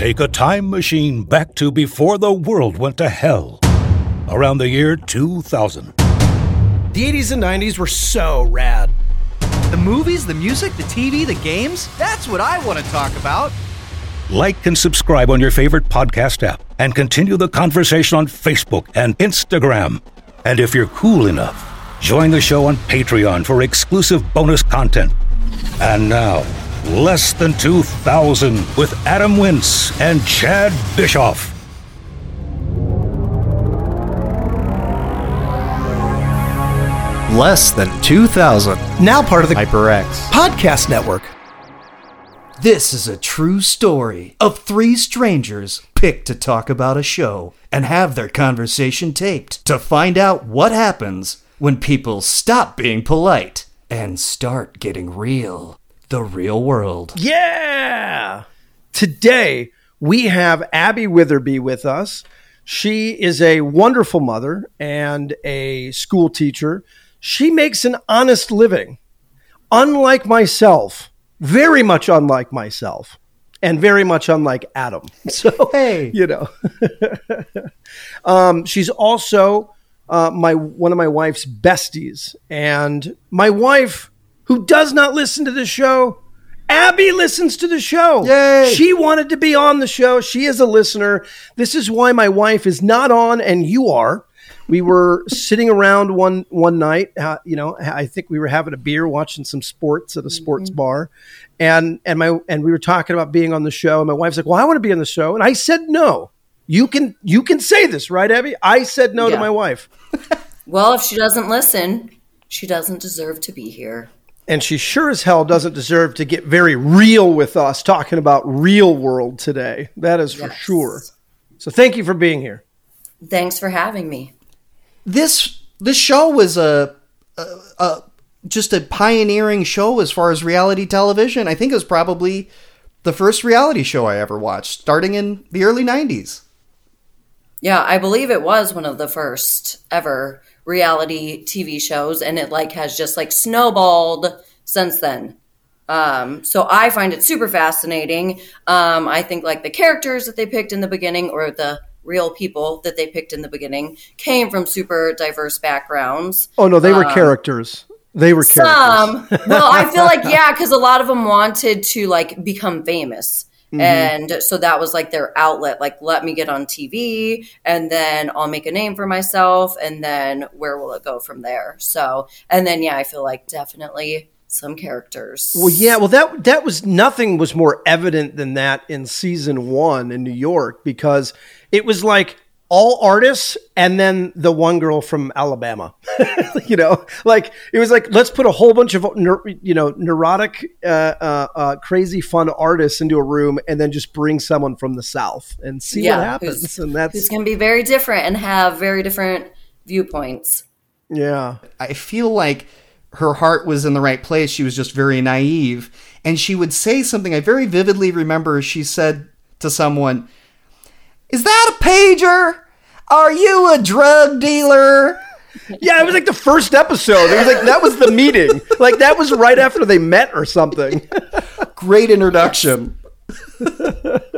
Take a time machine back to before the world went to hell. Around the year 2000. The 80s and 90s were so rad. The movies, the music, the TV, the games that's what I want to talk about. Like and subscribe on your favorite podcast app and continue the conversation on Facebook and Instagram. And if you're cool enough, join the show on Patreon for exclusive bonus content. And now, Less Than 2000 with Adam Wince and Chad Bischoff. Less than 2,000. Now part of the HyperX. Podcast Network. This is a true story of three strangers picked to talk about a show and have their conversation taped to find out what happens when people stop being polite and start getting real. The real world. Yeah! Today, we have Abby Witherby with us. She is a wonderful mother and a school teacher. She makes an honest living. Unlike myself, very much unlike myself, and very much unlike Adam. So, Hey. you know. um, she's also uh, my one of my wife's besties, and my wife, who does not listen to the show, Abby listens to the show. Yay. She wanted to be on the show. She is a listener. This is why my wife is not on, and you are. We were sitting around one one night. Uh, you know, I think we were having a beer, watching some sports at a sports bar, and and my and we were talking about being on the show. And my wife's like, "Well, I want to be on the show," and I said, "No." You can you can say this, right, Abby? I said no to my wife, Well, if she doesn't listen, she doesn't deserve to be here. And she sure as hell doesn't deserve to get very real with us talking about real world today. That is for Yes. sure. So thank you for being here. Thanks for having me. This this show was a, a, a just a pioneering show as far as reality television. I think it was probably the first reality show I ever watched, starting in the early '90s. Yeah, I believe it was one of the first ever reality TV shows, and it like has just like snowballed since then. Um, so I find it super fascinating. Um, I think like the characters that they picked in the beginning, or the real people that they picked in the beginning, came from super diverse backgrounds. Oh no, they were characters. They were characters. Some. well, I feel like yeah, because a lot of them wanted to like become famous. And so that was like their outlet. Like, let me get on TV and then I'll make a name for myself. And then where will it go from there? So, and then, yeah, I feel like definitely some characters. Well, yeah, well that that was nothing was more evident than that in season one in New York because it was like all artists and then the one girl from Alabama. you know, like it was like let's put a whole bunch of neur- you know neurotic, uh, uh, uh, crazy fun artists into a room and then just bring someone from the South and see what happens. who's- And that's Who's going to be very different and have very different viewpoints. yeah. I feel like her heart was in the right place. She was just very naive. And she would say something I very vividly remember. She said to someone, Is that a pager? Are you a drug dealer? Yeah, it was like the first episode. It was like that was the meeting. Like that was right after they met or something. Great introduction.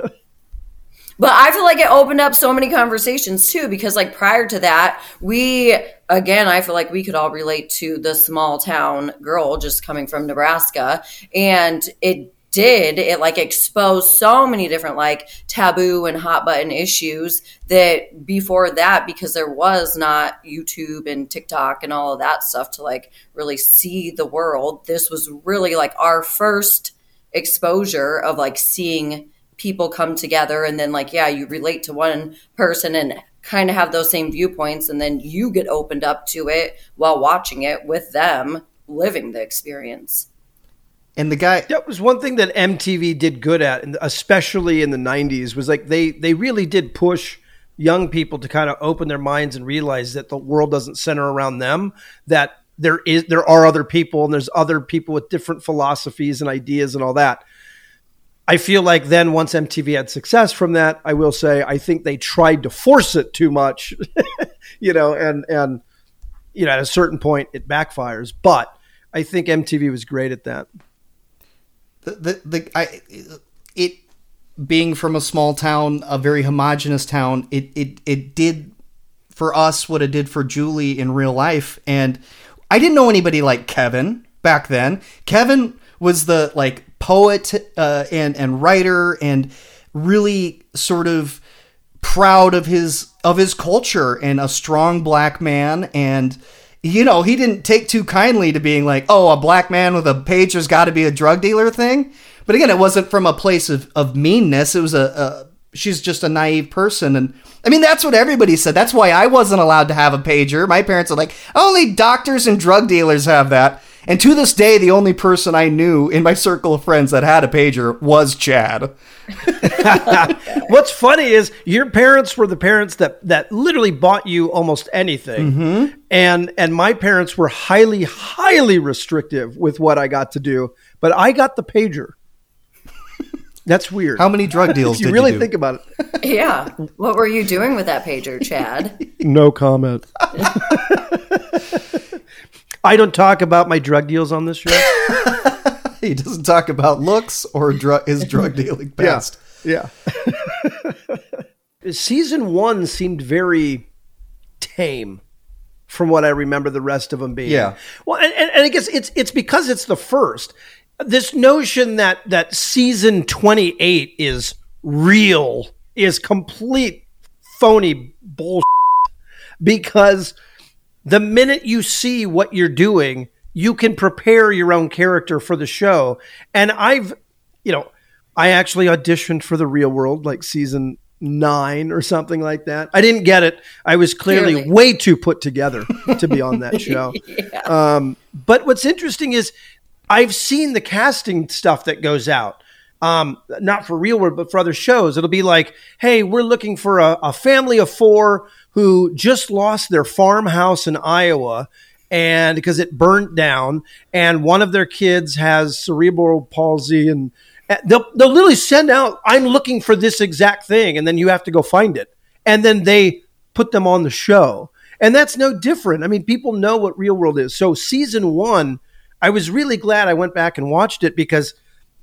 But I feel like it opened up so many conversations too, because like prior to that, we again, I feel like we could all relate to the small town girl just coming from Nebraska, and it did it like exposed so many different like taboo and hot button issues that before that because there was not YouTube and TikTok and all of that stuff to like really see the world this was really like our first exposure of like seeing people come together and then like yeah you relate to one person and kind of have those same viewpoints and then you get opened up to it while watching it with them living the experience And the guy, That was one thing that MTV did good at, and especially in the '90s, was like they they really did push young people to kind of open their minds and realize that the world doesn't center around them. That there is there are other people, and there's other people with different philosophies and ideas and all that. I feel like then once MTV had success from that, I will say I think they tried to force it too much, you know, and and you know at a certain point it backfires. But I think MTV was great at that. the, the, the I, it being from a small town, a very homogenous town, it it it did for us what it did for Julie in real life. And I didn't know anybody like Kevin back then. Kevin was the like poet uh, and and writer and really sort of proud of his of his culture and a strong black man. And you know he didn't take too kindly to being like oh a black man with a pager's got to be a drug dealer thing. But again it wasn't from a place of, of meanness. It was a, a she's just a naive person. And i mean that's what everybody said. That's why i wasn't allowed to have a pager. My parents are like only doctors and drug dealers have that and to this day, the only person I knew in my circle of friends that had a pager was Chad. What's funny is your parents were the parents that that literally bought you almost anything, mm-hmm. and and my parents were highly highly restrictive with what I got to do, but I got the pager. That's weird. How many drug deals you did really you think about it? Yeah. What were you doing with that pager, Chad? no comment. I don't talk about my drug deals on this show. he doesn't talk about looks or dr- his drug dealing past. Yeah. yeah. Season one seemed very tame from what I remember the rest of them being. Yeah. Well, and, and I guess it's it's because it's the first. This notion that that season 28 is real is complete phony bullshit because – the minute you see what you're doing, you can prepare your own character for the show. And I've, you know, I actually auditioned for the real world, like season nine or something like that. I didn't get it. I was clearly, clearly. way too put together to be on that show. yeah. um, but what's interesting is I've seen the casting stuff that goes out. Um, not for real world, but for other shows. It'll be like, hey, we're looking for a, a family of four who just lost their farmhouse in Iowa and because it burnt down and one of their kids has cerebral palsy and they'll, they'll literally send out i'm looking for this exact thing and then you have to go find it. And then they put them on the show. And that's no different. I mean people know what real world is. So season one i was really glad i went back and watched it because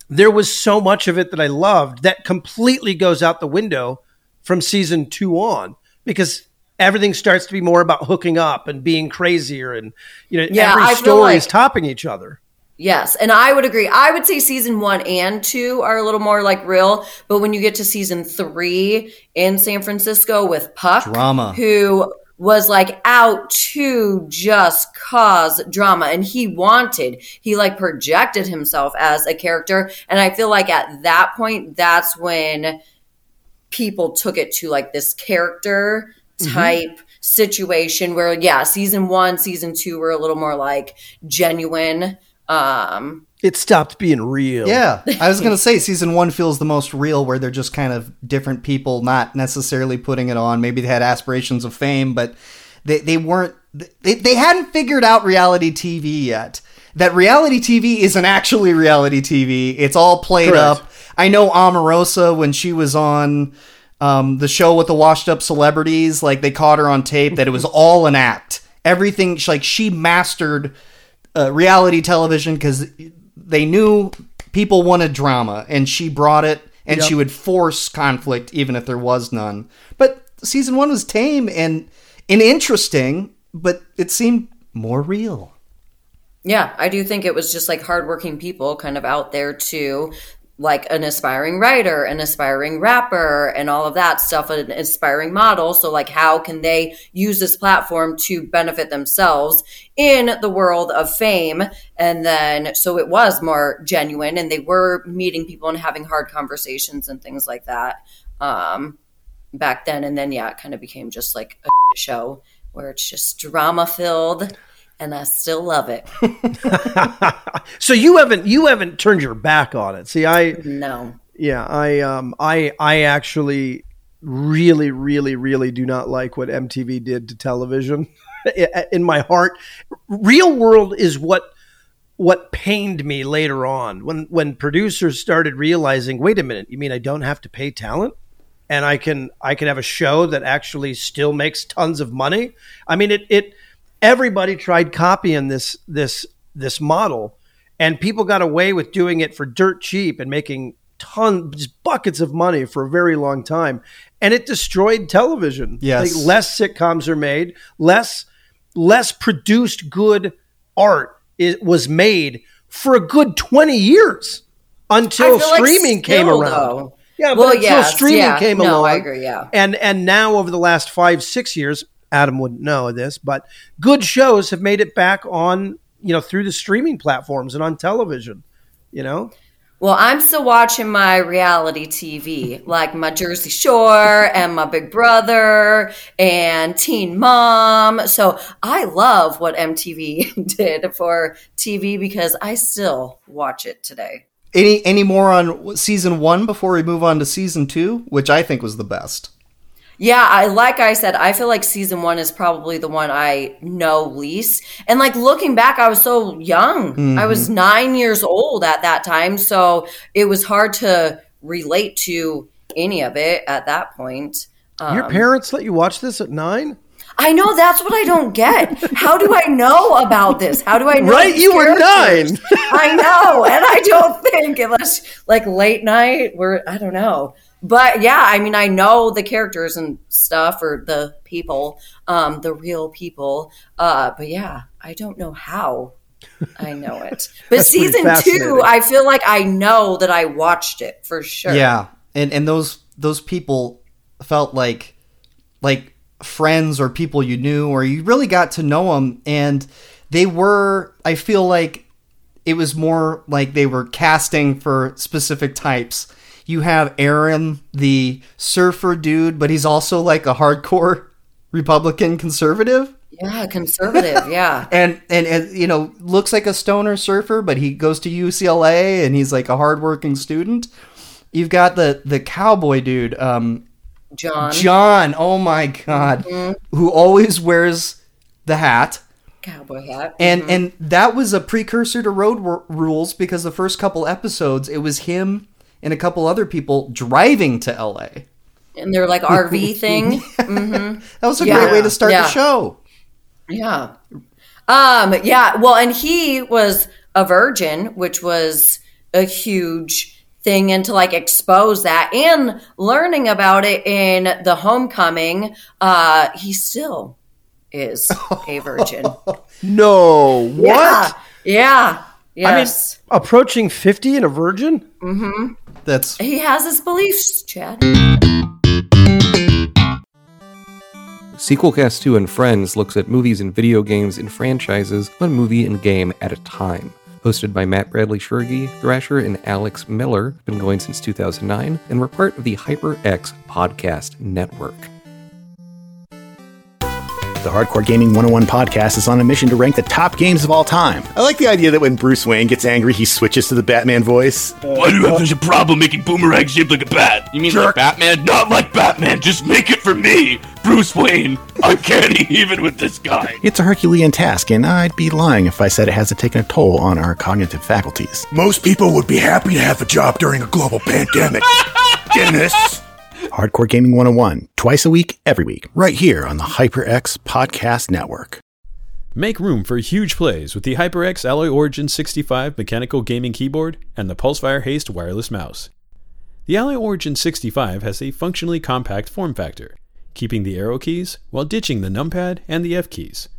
there was so much of it that i loved that completely goes out the window from season two on because everything starts to be more about hooking up and being crazier and you know yeah, every story like, is topping each other. Yes and i would agree. I would say season one and two are a little more like real but when you get to season three in san francisco with puck drama. who was like out to just cause drama and he wanted he like projected himself as a character and i feel like at that point that's when people took it to like this character Mm-hmm. type mm-hmm. situation where yeah season one season two were a little more like genuine um it stopped being real. Yeah. I was gonna say season one feels the most real where they're just kind of different people not necessarily putting it on. Maybe they had aspirations of fame but they, they weren't they, they hadn't figured out reality tv yet. That reality tv isn't actually reality tv it's all played Correct. up. I know omarosa when she was on um, the show with the washed up celebrities, like they caught her on tape that it was all an act. Everything, like she mastered uh, reality television because they knew people wanted drama, and she brought it, and yep. she would force conflict even if there was none. But season one was tame and and interesting, but it seemed more real. Yeah, I do think it was just like hardworking people kind of out there too like an aspiring writer, an aspiring rapper, and all of that stuff, an aspiring model. So, like, how can they use this platform to benefit themselves in the world of fame? And then, so it was more genuine, and they were meeting people and having hard conversations and things like that um, back then. And then, yeah, it kind of became just like a show where it's just drama filled and I still love it. so you haven't you haven't turned your back on it. See, I no. Yeah, I um I I actually really really really do not like what MTV did to television. In my heart, real world is what what pained me later on when when producers started realizing, wait a minute, you mean I don't have to pay talent? And I can I can have a show that actually still makes tons of money. I mean it it everybody tried copying this this this model and people got away with doing it for dirt cheap and making tons just buckets of money for a very long time, and it destroyed television. Yes. like less sitcoms are made, less less produced good art it was made for a good twenty years until I feel like streaming came still, around. though. Yeah, but Well, until yes, streaming yeah. came No, along, I agree, yeah. and and now over the last five six years, Adam wouldn't know this, but good shows have made it back on you know through the streaming platforms and on television. You know, Well, I'm still watching my reality TV, like my Jersey Shore and my Big Brother and Teen Mom. So I love what MTV did for TV because I still watch it today. Any any more on season one before we move on to season two, which I think was the best. Yeah, I like I said, I feel like season one is probably the one I know least. And like looking back, I was so young. I was nine years old at that time, so it was hard to relate to any of it at that point. Um, your parents let you watch this at nine, I know that's what I don't get. How do I know about this? How do I know? right? You were nine. I know, and I don't think unless like late night, where I don't know. But yeah, I mean, I know the characters and stuff, or the people, um, the real people. Uh, but yeah, I don't know how. I know it. But season two, I feel like I know that I watched it for sure. Yeah, and and those those people felt like like friends or people you knew or you really got to know them, and they were. I feel like it was more like they were casting for specific types. You have Aaron, the surfer dude, but he's also like a hardcore Republican conservative. yeah, conservative. Yeah, and, and and you know looks like a stoner surfer but he goes to ucla and he's like a hardworking student. You've got the the cowboy dude um Jon, jon. Oh my god. Who always wears the hat. Cowboy hat, and and that was a precursor to road Ru- rules because the first couple episodes it was him and a couple other people driving to la and they're like RV thing. that was a Yeah. great way to start Yeah. the show Yeah. Um, yeah. Well, and he was a virgin, which was a huge thing and to like expose that and learning about it in the homecoming, uh, he still is a virgin. No, what? Yeah. Yeah. Yes. Approaching fifty and a virgin? Mm-hmm. that's he has his beliefs, Chad. Sequelcast 2 and Friends looks at movies and video games and franchises, one movie and game at a time. Hosted by Matt Bradley Shergi, Thrasher, and Alex Miller, been going since 2009, and we're part of the HyperX Podcast Network. The Hardcore Gaming 101 podcast is on a mission to rank the top games of all time. I like the idea that when Bruce Wayne gets angry, he switches to the Batman voice. Why do you have such a problem making Boomerang shaped like a bat? You mean like Batman? Not like Batman, just make it for me! Bruce Wayne, I can't even with this guy. It's a Herculean task, and I'd be lying if I said it hasn't taken a toll on our cognitive faculties. Most people would be happy to have a job during a global pandemic. Dennis! Hardcore Gaming 101, twice a week, every week, right here on the HyperX Podcast Network. Make room for huge plays with the HyperX Alloy Origin 65 mechanical gaming keyboard and the Pulsefire Haste wireless mouse. The Alloy Origin 65 has a functionally compact form factor, keeping the arrow keys while ditching the numpad and the F keys.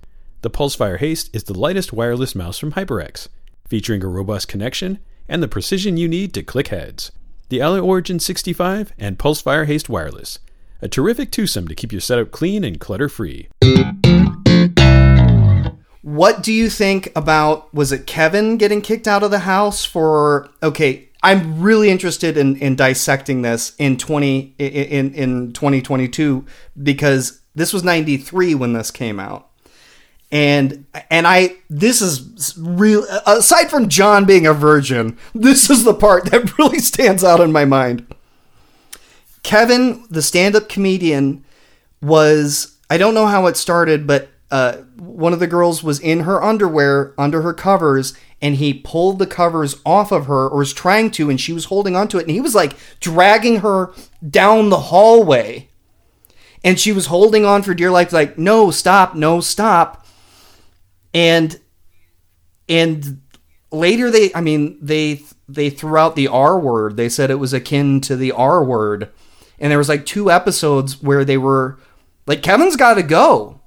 The Pulsefire Haste is the lightest wireless mouse from HyperX, featuring a robust connection and the precision you need to click heads. The Alloy Origin 65 and Pulsefire Haste wireless, a terrific twosome to keep your setup clean and clutter free. What do you think about was it Kevin getting kicked out of the house for okay, I'm really interested in, in dissecting this in 20 in in 2022 because this was 93 when this came out. And and I this is real aside from Jon being a virgin, this is the part that really stands out in my mind. Kevin, the stand-up comedian, was I don't know how it started, but uh, one of the girls was in her underwear under her covers, and he pulled the covers off of her, or was trying to, and she was holding onto it, and he was like dragging her down the hallway, and she was holding on for dear life, like no, stop, no, stop, and and later they, I mean, they they threw out the R word. They said it was akin to the R word. And there was like two episodes where they were like Kevin's got to go.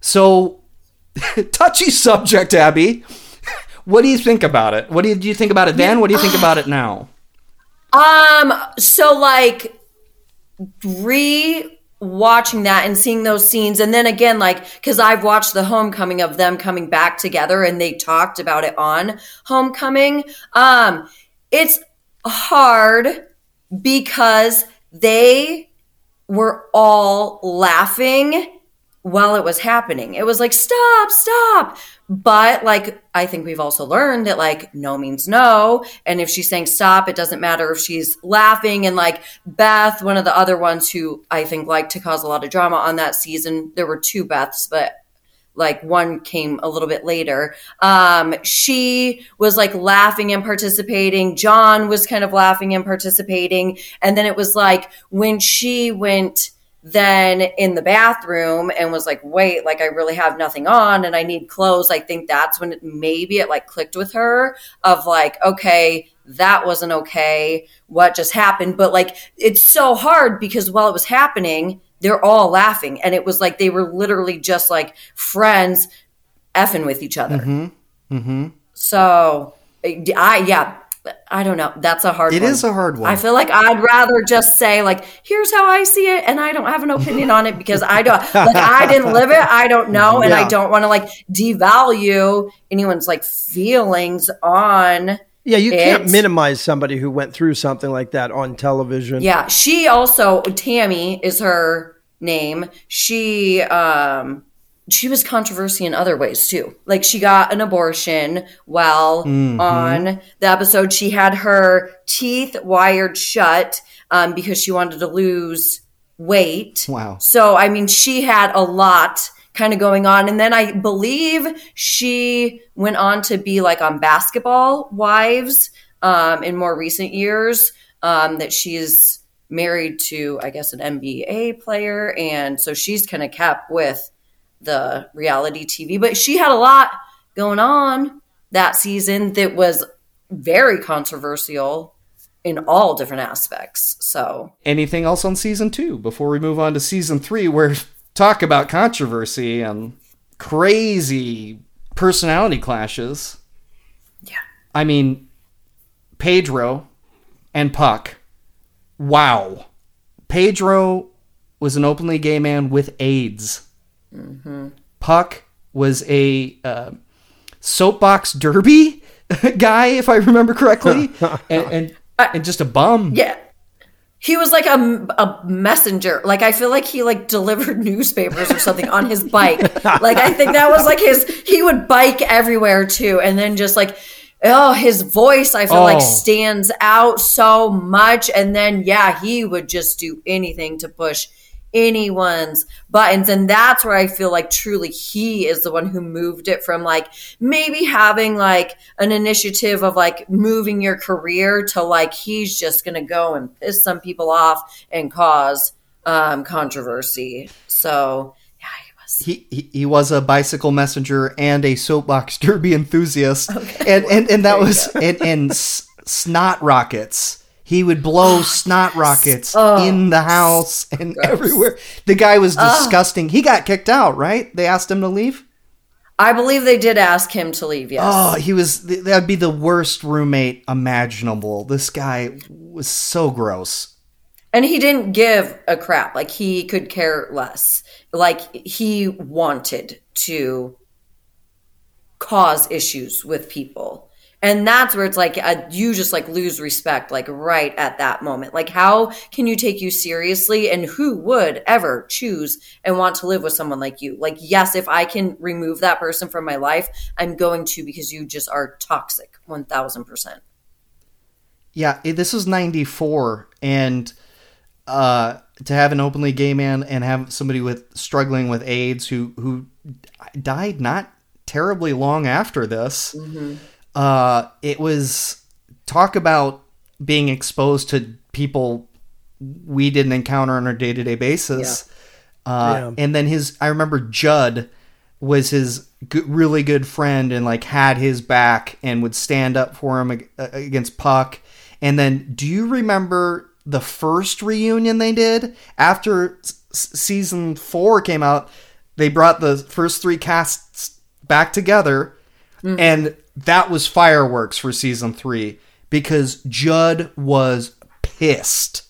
So touchy subject, Abby. What do you think about it? What do you think about it then? What do you think about it now? Um, so like re watching that and seeing those scenes. And then again like because i've watched the homecoming of them coming back together and they talked about it on homecoming. Um it's hard because they were all laughing while it was happening. It was like stop stop. But like i think we've also learned that like no means no. And if she's saying stop it doesn't matter if she's laughing. And like beth one of the other ones who i think liked to cause a lot of drama on that season there were two beths but like one came a little bit later. Um she was like laughing and participating. Jon was kind of laughing and participating. And then it was like when she went then in the bathroom and was like, wait, like I really have nothing on and I need clothes. I think that's when it, maybe it like clicked with her of like, okay, that wasn't okay. What just happened? But like, it's so hard because while it was happening, they're all laughing. And it was like they were literally just like friends effing with each other. Mm-hmm. Mm-hmm. So I, yeah, I don't know. That's a hard It one. is a hard one. I feel like I'd rather just say like, here's how I see it, and I don't have an opinion on it because I don't like I didn't live it. I don't know, and I don't want to like devalue anyone's like feelings on. Yeah, you can't it. minimize somebody who went through something like that on television. Yeah, she also Tami is her name. She um she was controversy in other ways too. Like she got an abortion while Mhm. on the episode. She had her teeth wired shut um, because she wanted to lose weight. Wow. So I mean, she had a lot kind of going on, and then I believe she went on to be like on Basketball Wives um, in more recent years. Um, that she's married to, I guess, an NBA player, and so she's kind of kept with the reality TV. But she had a lot going on that season that was very controversial in all different aspects. So Anything else on season two before we move on to season three, where talk about controversy and crazy personality clashes? Yeah. I mean, Pedro and Puck. Wow. Pedro was an openly gay man with AIDS. Puck was a uh, soapbox derby guy, if I remember correctly, and, and and just a bum. yeah. He was like a, a messenger. Like I feel like he like delivered newspapers or something on his bike. Like I think that was like his. He would bike everywhere too, and then just like oh his voice I feel Oh. like stands out so much. And then yeah, he would just do anything to push anyone's buttons. And that's where i feel like truly he is the one who moved it from like maybe having like an initiative of like moving your career to like he's just gonna go and piss some people off and cause um controversy. So yeah he was. He, he was a bicycle messenger and a soapbox derby enthusiast, and and and that was and and s- snot rockets. He would blow snot rockets Oh, in the oh. house and gross. everywhere. The guy was Oh. disgusting. He got kicked out, right? They asked him to leave. i believe they did ask him to leave yes Oh, he was that'd be the worst roommate imaginable. This guy was so gross. And he didn't give a crap. Like he could care less. Like he wanted to cause issues with people. And that's where it's like uh, you just like lose respect like right at that moment. Like how can you take you seriously and who would ever choose and want to live with someone like you? Like yes, if I can remove that person from my life, I'm going to because you just are toxic 1000%. Yeah, this was 94 and uh to have an openly gay man and have somebody with struggling with AIDS who who died not terribly long after this. Uh it was talk about being exposed to people we didn't encounter on a day-to-day basis. Uh Yeah. and then his I remember Judd was his good, really good friend and like had his back and would stand up for him ag- uh, against Puck. And then, do you remember the first reunion they did after s- season four came out? They brought the first three casts back together, and that was fireworks for season three because Judd was pissed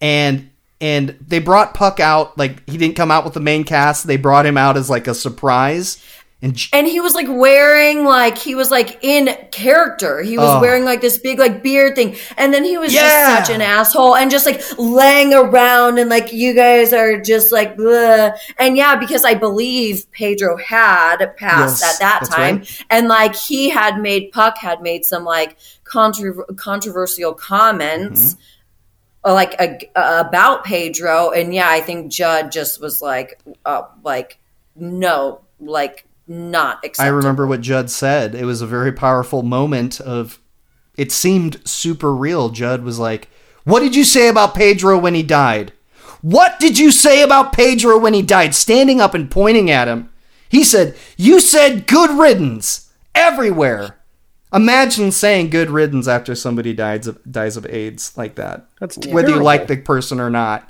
and and they brought Puck out like he didn't come out with the main cast. They brought him out as like a surprise. And And he was like wearing like he was like in character. He was Oh. wearing like this big like beard thing. And then he was Yeah. just such an asshole and just like laying around and like you guys are just like blah. And yeah, because I believe Pedro had passed Yes, at that time. right. And like he had made Puck had made some like contro- controversial comments Mm-hmm. uh, like uh, about Pedro, and yeah, I think Judd just was like, uh, like no, like not I remember what Judd said. It was a very powerful moment of it seemed super real. Judd was like, "What did you say about Pedro when he died? What did you say about Pedro when he died?" Standing up and pointing at him. He said, "You said good riddance everywhere." Imagine saying good riddance after somebody dies of dies of AIDS like that. That's whether you like the person or not.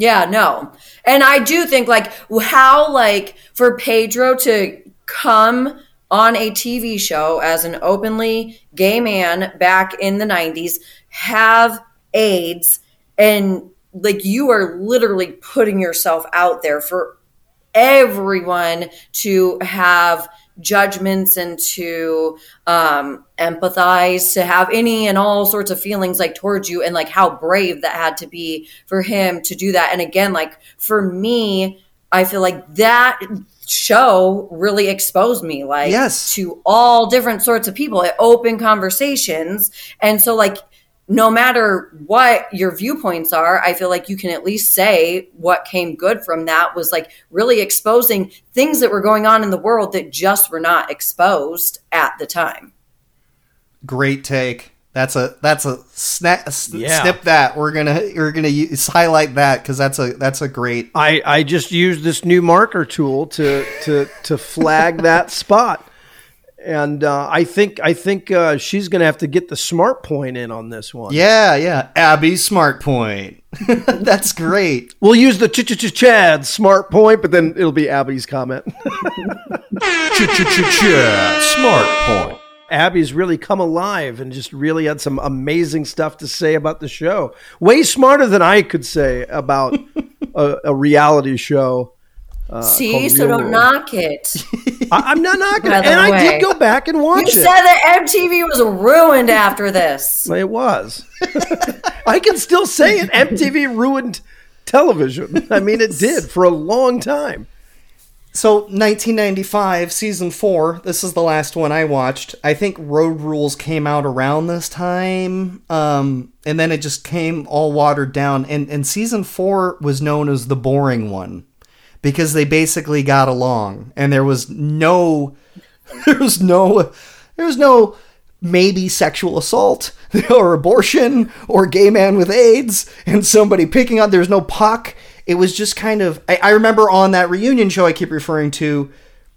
Yeah, no. And I do think like how like for Pedro to come on a TV show as an openly gay man back in the 90s, have AIDS and like you are literally putting yourself out there for everyone to have judgments and to um, empathize, to have any and all sorts of feelings like towards you, and like how brave that had to be for him to do that. And again, like for me, I feel like that show really exposed me like Yes. to all different sorts of people it opened conversations and so like no matter what your viewpoints are, I feel like you can at least say what came good from that was like really exposing things that were going on in the world that just were not exposed at the time. Great take. That's a that's a snap. Yeah. Snip that. We're gonna we're gonna use, highlight that because that's a that's a great. I, I just used this new marker tool to to to flag that spot, and uh, I think I think uh, she's going to have to get the smart point in on this one. Yeah, yeah. Abby Smart Point. that's great. We'll use the ch ch ch Chad smart point, but then it'll be Abby's comment. ch ch Chad Smart Point. Abby's really come alive and just really had some amazing stuff to say about the show. Way smarter than I could say about a, a reality show. See, so don't World. knock it. I, I'm not knocking it, the and I did go back and watch You watch said that MTV was ruined after this. It was. I can still say it. MTV ruined television. I mean, it did for a long time. So 1995, season four. This is the last one I watched. I think Road Rules came out around this time, um, and then it just came all watered down. And and season four was known as the boring one because they basically got along, and there was no, there was no, there was no maybe sexual assault or abortion or gay man with AIDS and somebody picking on. There's no puck. It was just kind of. I, I remember on that reunion show I keep referring to.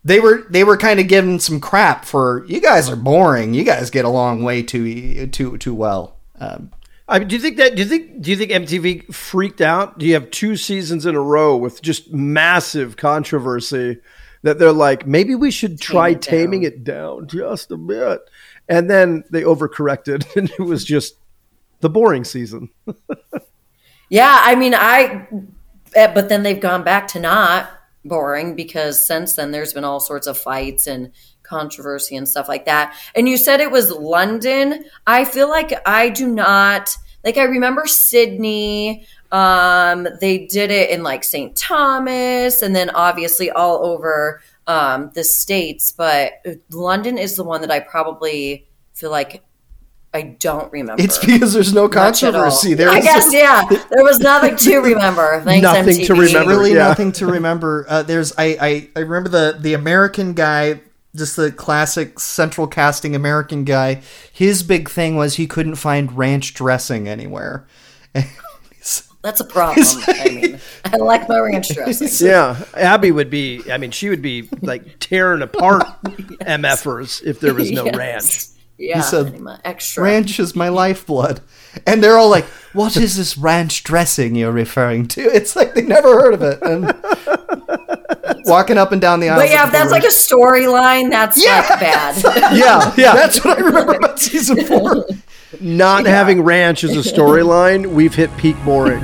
They were they were kind of giving some crap for you guys are boring. You guys get along way too too too well. Um, I mean, do you think that? Do you think? Do you think MTV freaked out? Do you have two seasons in a row with just massive controversy that they're like, maybe we should try it taming it down just a bit, and then they overcorrected, and it was just the boring season. Yeah, I mean, I, eh, but then they've gone back to not boring because since then there's been all sorts of fights and controversy and stuff like that. And you said it was London. I feel like I do not, like, I remember Sydney. Um, they did it in like St. Thomas and then obviously all over um, the States. But London is the one that I probably feel like I don't remember. it's because there's no Much at all. controversy. There I was guess, yeah. There was nothing to remember. Thanks, Nothing to remember. really yeah. nothing to remember. Uh, there's I, I I remember the the American guy, just the classic central casting American guy. His big thing was he couldn't find ranch dressing anywhere. That's a problem. I mean, I like my ranch dressing. Yeah, Abby would be. I mean, she would be like tearing apart MFers if there was no Yes. ranch. Yeah, He said, extra. Ranch is my lifeblood. And they're all like, what is this ranch dressing you're referring to? It's like they never heard of it. And walking up and down the aisle. But yeah, if that's like a storyline, that's Yeah. like bad. Yeah, yeah. That's what I remember about season four. Not having ranch as a storyline, we've hit peak boring.